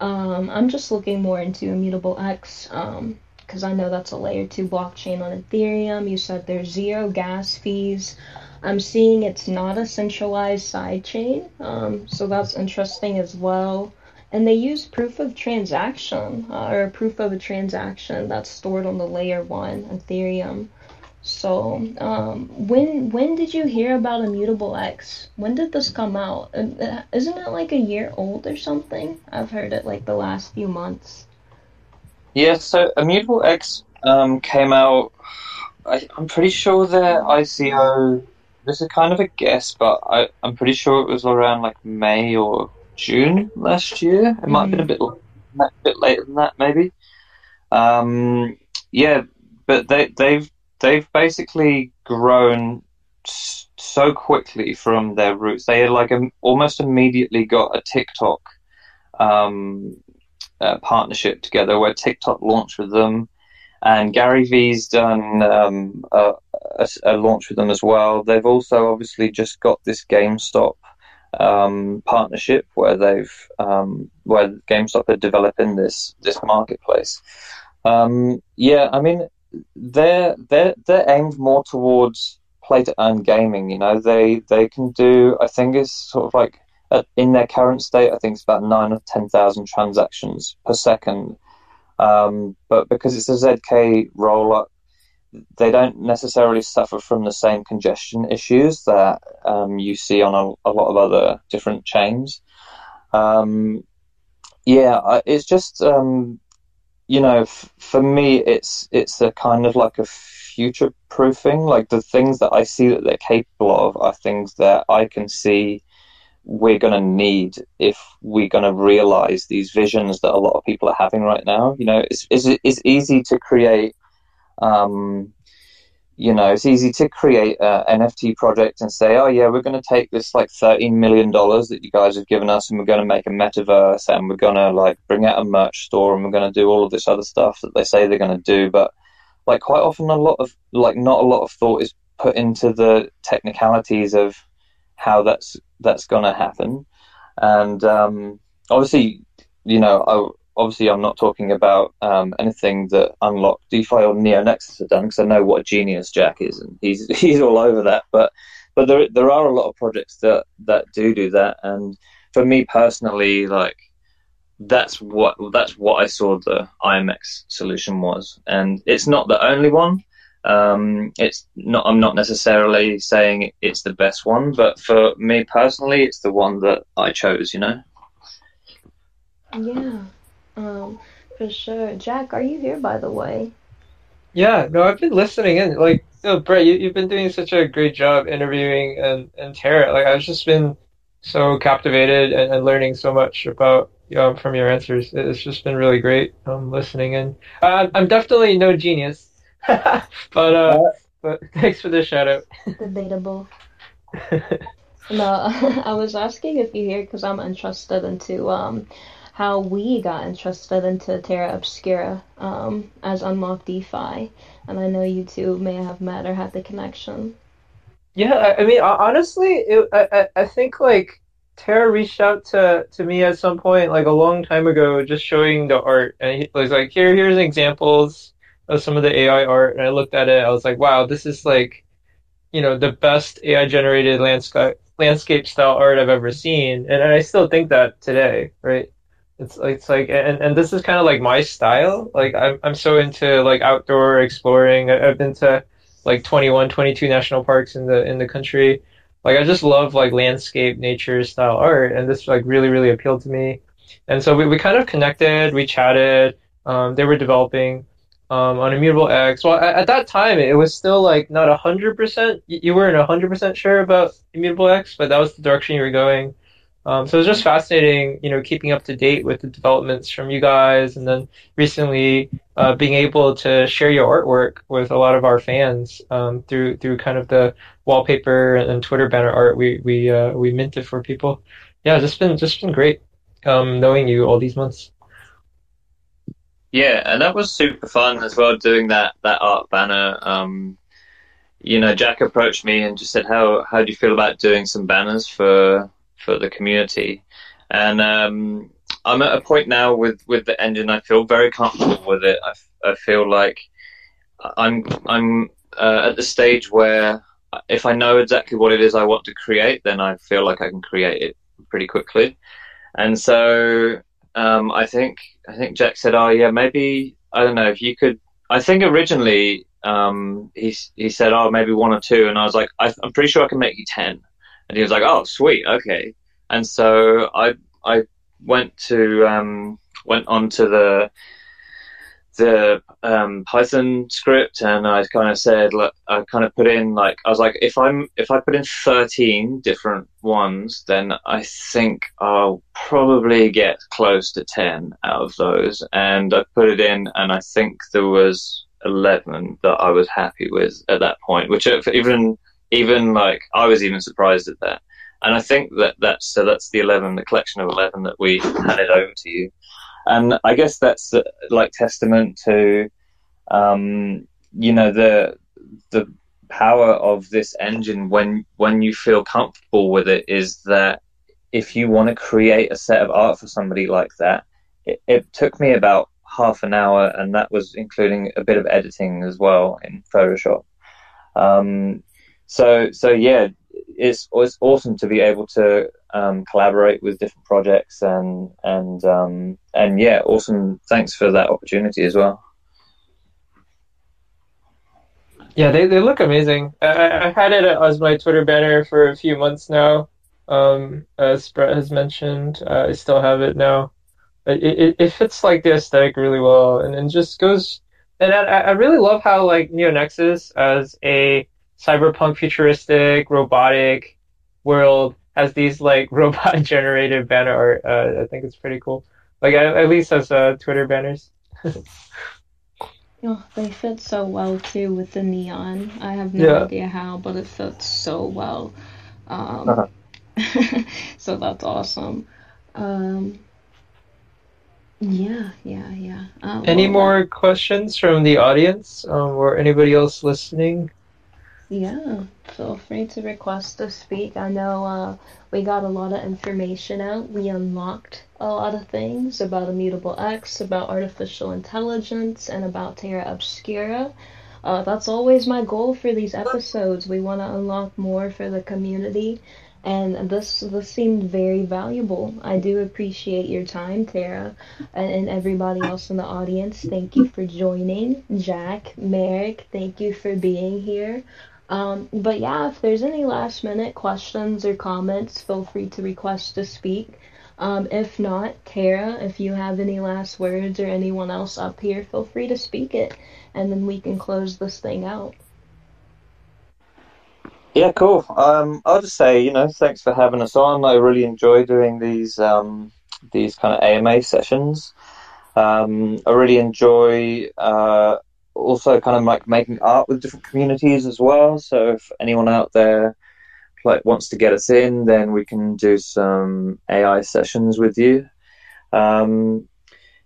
Um, I'm just looking more into Immutable X because um, I know that's a layer two blockchain on Ethereum. You said there's zero gas fees. I'm seeing it's not a centralized sidechain, um, so that's interesting as well. And they use proof of transaction uh, or proof of a transaction that's stored on the layer one Ethereum. So, um, when when did you hear about Immutable X? When did this come out? Uh, isn't it like a year old or something? I've heard it like the last few months. Yeah, so Immutable X um, came out. I, am pretty sure their ICO. This is kind of a guess, but I, I'm pretty sure it was around like May or June last year. It mm might have been a bit a bit later than that, maybe. Um, yeah, but they they've they've basically grown so quickly from their roots. They like um, almost immediately got a TikTok um, uh, partnership together where TikTok launched with them, and Gary Vee's done um, a, a, a, launch with them as well. They've also obviously just got this GameStop um, partnership where they've um, where GameStop are developing this this marketplace. Um, yeah, I mean they're they're they're aimed more towards play to earn gaming. You know, they they can do. I think it's sort of like uh, in their current state. I think it's about nine or ten thousand transactions per second. Um, but because it's a ZK rollup, they don't necessarily suffer from the same congestion issues that um, you see on a, a, lot of other different chains. Um, yeah, it's just um, you know, f- for me, it's it's a kind of like a future proofing. Like the things that I see that they're capable of are things that I can see we're going to need if we're going to realize these visions that a lot of people are having right now. You know, it's it's, it's easy to create. Um, you know, it's easy to create an NFT project and say, oh, yeah, we're going to take this like $13 million that you guys have given us and we're going to make a metaverse and we're going to like bring out a merch store and we're going to do all of this other stuff that they say they're going to do. But like quite often, a lot of like not a lot of thought is put into the technicalities of how that's that's going to happen. And um, obviously, you know, I, obviously I'm not talking about um, anything that Unlock DeFi or NeoNexus have done because I know what a genius Jack is and he's he's all over that. But but there there are a lot of projects that that do do that, and for me personally, like that's what that's what I saw the IMX solution was, and it's not the only one. Um, it's not. I'm not necessarily saying it's the best one, but for me personally, it's the one that I chose. You know. Yeah. Um, for sure. Jack, are you here, by the way? Yeah, no, I've been listening in. Like, oh, Brett, you, you've been doing such a great job interviewing and, and Terra. Like, I've just been so captivated and, and learning so much about um, from your answers. It's just been really great um, listening in. Uh, I'm definitely no genius, but uh, but thanks for the shout out. Debatable. no, I was asking if you're here because I'm interested into um how we got interested into Terra Obscura um, as Unlock DeFi, and I know you two may have met or had the connection. Yeah, I mean, honestly, it, I I think like Terra reached out to to me at some point, like a long time ago, just showing the art, and he was like, "Here, here's examples of some of the AI art." And I looked at it, I was like, "Wow, this is like, you know, the best AI generated landscape landscape style art I've ever seen," and I still think that today, right? It's it's like and, and this is kind of like my style. Like I'm I'm so into like outdoor exploring. I, have been to like 21, 22 national parks in the in the country. Like I just love like landscape, nature style art, and this like really really appealed to me. And so we, we kind of connected. We chatted. Um, they were developing um, on Immutable X. Well, at, at, that time, it was still like not hundred percent. You weren't hundred percent sure about Immutable X, but that was the direction you were going. Um, so it's just fascinating, you know, keeping up to date with the developments from you guys, and then recently uh, being able to share your artwork with a lot of our fans um, through through kind of the wallpaper and Twitter banner art we we uh, we minted for people. Yeah, just been just been great um, knowing you all these months. Yeah, and that was super fun as well doing that that art banner. Um, you know, Jack approached me and just said, "How how do you feel about doing some banners for for the community. And um, I'm at a point now with, with the engine. I feel very comfortable with it. I, I feel like I'm I'm uh, at the stage where if I know exactly what it is I want to create, then I feel like I can create it pretty quickly. And so um, I think I think Jack said, "Oh yeah, maybe I don't know if you could." I think originally um, he he said, "Oh, maybe one or two. and I was like, "I'm pretty sure I can make you 10. And he was like, "Oh, sweet, okay." And so I I went to um, went onto the the um, Python script and I kind of said, look, I kind of put in like I was like, if I'm if I put in thirteen different ones, then I think I'll probably get close to ten out of those. And I put it in, and I think there was eleven that I was happy with at that point, which even even like I was even surprised at that. And I think that that's so that's the eleven, the collection of eleven that we handed over to you. And I guess that's uh, like testament to, um, you know, the the power of this engine when when you feel comfortable with it is that if you want to create a set of art for somebody like that, it, it took me about half an hour, and that was including a bit of editing as well in Photoshop. Um, so so yeah, it's it's awesome to be able to um, collaborate with different projects and and um, and yeah, awesome. Thanks for that opportunity as well. Yeah, they, they look amazing. I, had it as my Twitter banner for a few months now. Um, as Brett has mentioned, uh, I still have it now. it, it fits like the aesthetic really well, and, and just goes. And I, I really love how like Neo Nexus as a cyberpunk futuristic robotic world has these like robot generated banner art. Uh, I think it's pretty cool. Like at, least as uh, Twitter banners. oh, they fit so well too with the neon. I have no yeah. idea how, but it fits so well. Um, uh-huh. so that's awesome. Um, yeah, yeah, yeah. Uh, Any well, more questions from the audience um, or anybody else listening? Yeah, feel free to request to speak. I know uh, we got a lot of information out. We unlocked a lot of things about Immutable X, about artificial intelligence, and about Terra Obscura. Uh, that's always my goal for these episodes. We want to unlock more for the community, and this this seemed very valuable. I do appreciate your time, Terra, and, and everybody else in the audience. Thank you for joining. Jack, Merrick, thank you for being here. Um, but yeah, if there's any last minute questions or comments, feel free to request to speak. Um, if not, Terra, if you have any last words or anyone else up here, feel free to speak it, and then we can close this thing out. Yeah, cool. Um, I'll just say, you know, thanks for having us on. I really enjoy doing these um, these kind of AMA sessions. Um, I really enjoy uh, also kind of like making art with different communities as well. So if anyone out there like wants to get us in, then we can do some AI sessions with you. Um,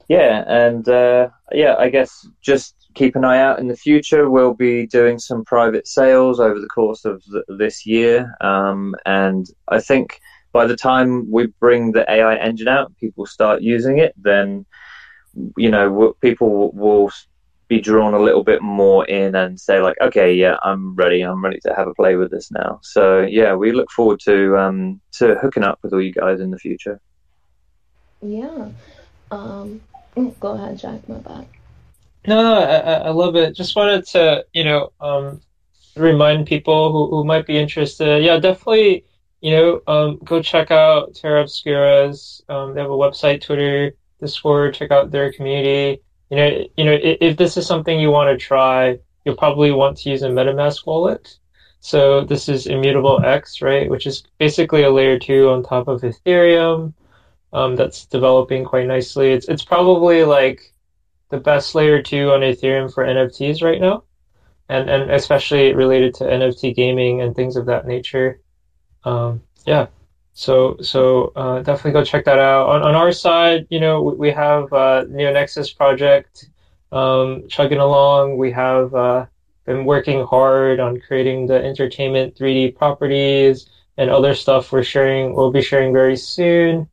yeah, and uh, yeah, I guess just keep an eye out in the future. We'll be doing some private sales over the course of th- this year, um, and I think by the time we bring the AI engine out, people start using it, then you know people will be drawn a little bit more in and say like, okay, yeah, I'm ready. I'm ready to have a play with this now. So yeah, we look forward to um, to hooking up with all you guys in the future. Yeah. Um, oh, go ahead, Jack. My bad. No, no, I, I love it. Just wanted to, you know, um, remind people who, who might be interested. Yeah, definitely, you know, um, go check out Terra Obscura's. Um, they have a website, Twitter, Discord. Check out their community you know, you know, if, this is something you want to try, you'll probably want to use a MetaMask wallet. So this is Immutable X, right, which is basically a layer two on top of Ethereum. Um, that's developing quite nicely. It's it's probably like the best layer two on Ethereum for NFTs right now, and and especially related to NFT gaming and things of that nature. Um, yeah. So so uh, definitely go check that out. On on our side, you know, we, we have uh, Neo Nexus project um, chugging along. We have uh, been working hard on creating the entertainment 3D properties and other stuff we're sharing. We'll be sharing very soon.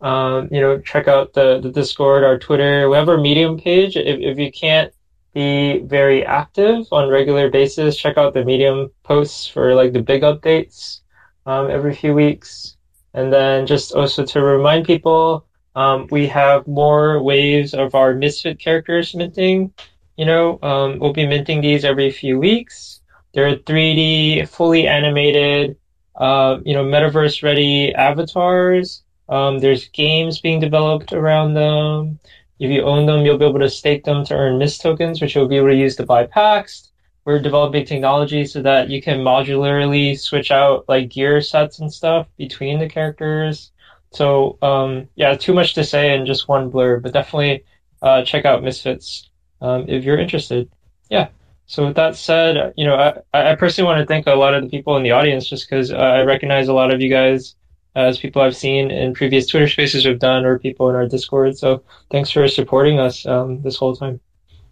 Um, you know, check out the, the Discord, our Twitter. We have our Medium page. If if you can't be very active on regular basis, check out the Medium posts for like the big updates um, every few weeks. And then just also to remind people, um, we have more waves of our Misfit characters minting. You know, um, we'll be minting these every few weeks. They're 3D, fully animated, uh, you know, metaverse ready avatars. Um, there's games being developed around them. If you own them, you'll be able to stake them to earn MIST tokens, which you'll be able to use to buy packs we're developing technology so that you can modularly switch out like gear sets and stuff between the characters. So um, yeah, too much to say in just one blur, but definitely uh, check out Misfits um, if you're interested. Yeah. So with that said, you know, I, I personally want to thank a lot of the people in the audience just because uh, I recognize a lot of you guys as people I've seen in previous Twitter spaces we've done or people in our Discord. So thanks for supporting us um, this whole time.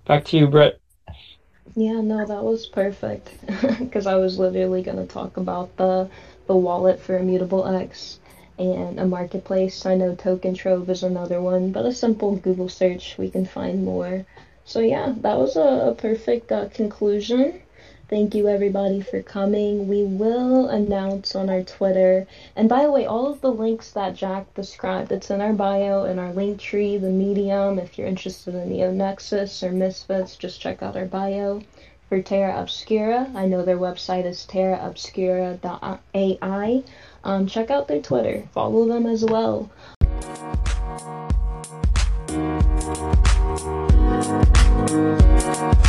Back to you, Brett. Yeah, no, that was perfect. Because I was literally going to talk about the the wallet for Immutable X and a marketplace. I know Token Trove is another one, but a simple Google search we can find more. So yeah, that was a, a perfect uh, conclusion. Thank you everybody for coming. We will announce on our Twitter. And by the way, all of the links that Jack described, it's in our bio, in our link tree, the medium. If you're interested in Neo Nexus or Misfits, just check out our bio. For Terra Obscura, I know their website is terraobscura.ai. Um, check out their Twitter. Follow them as well. Thank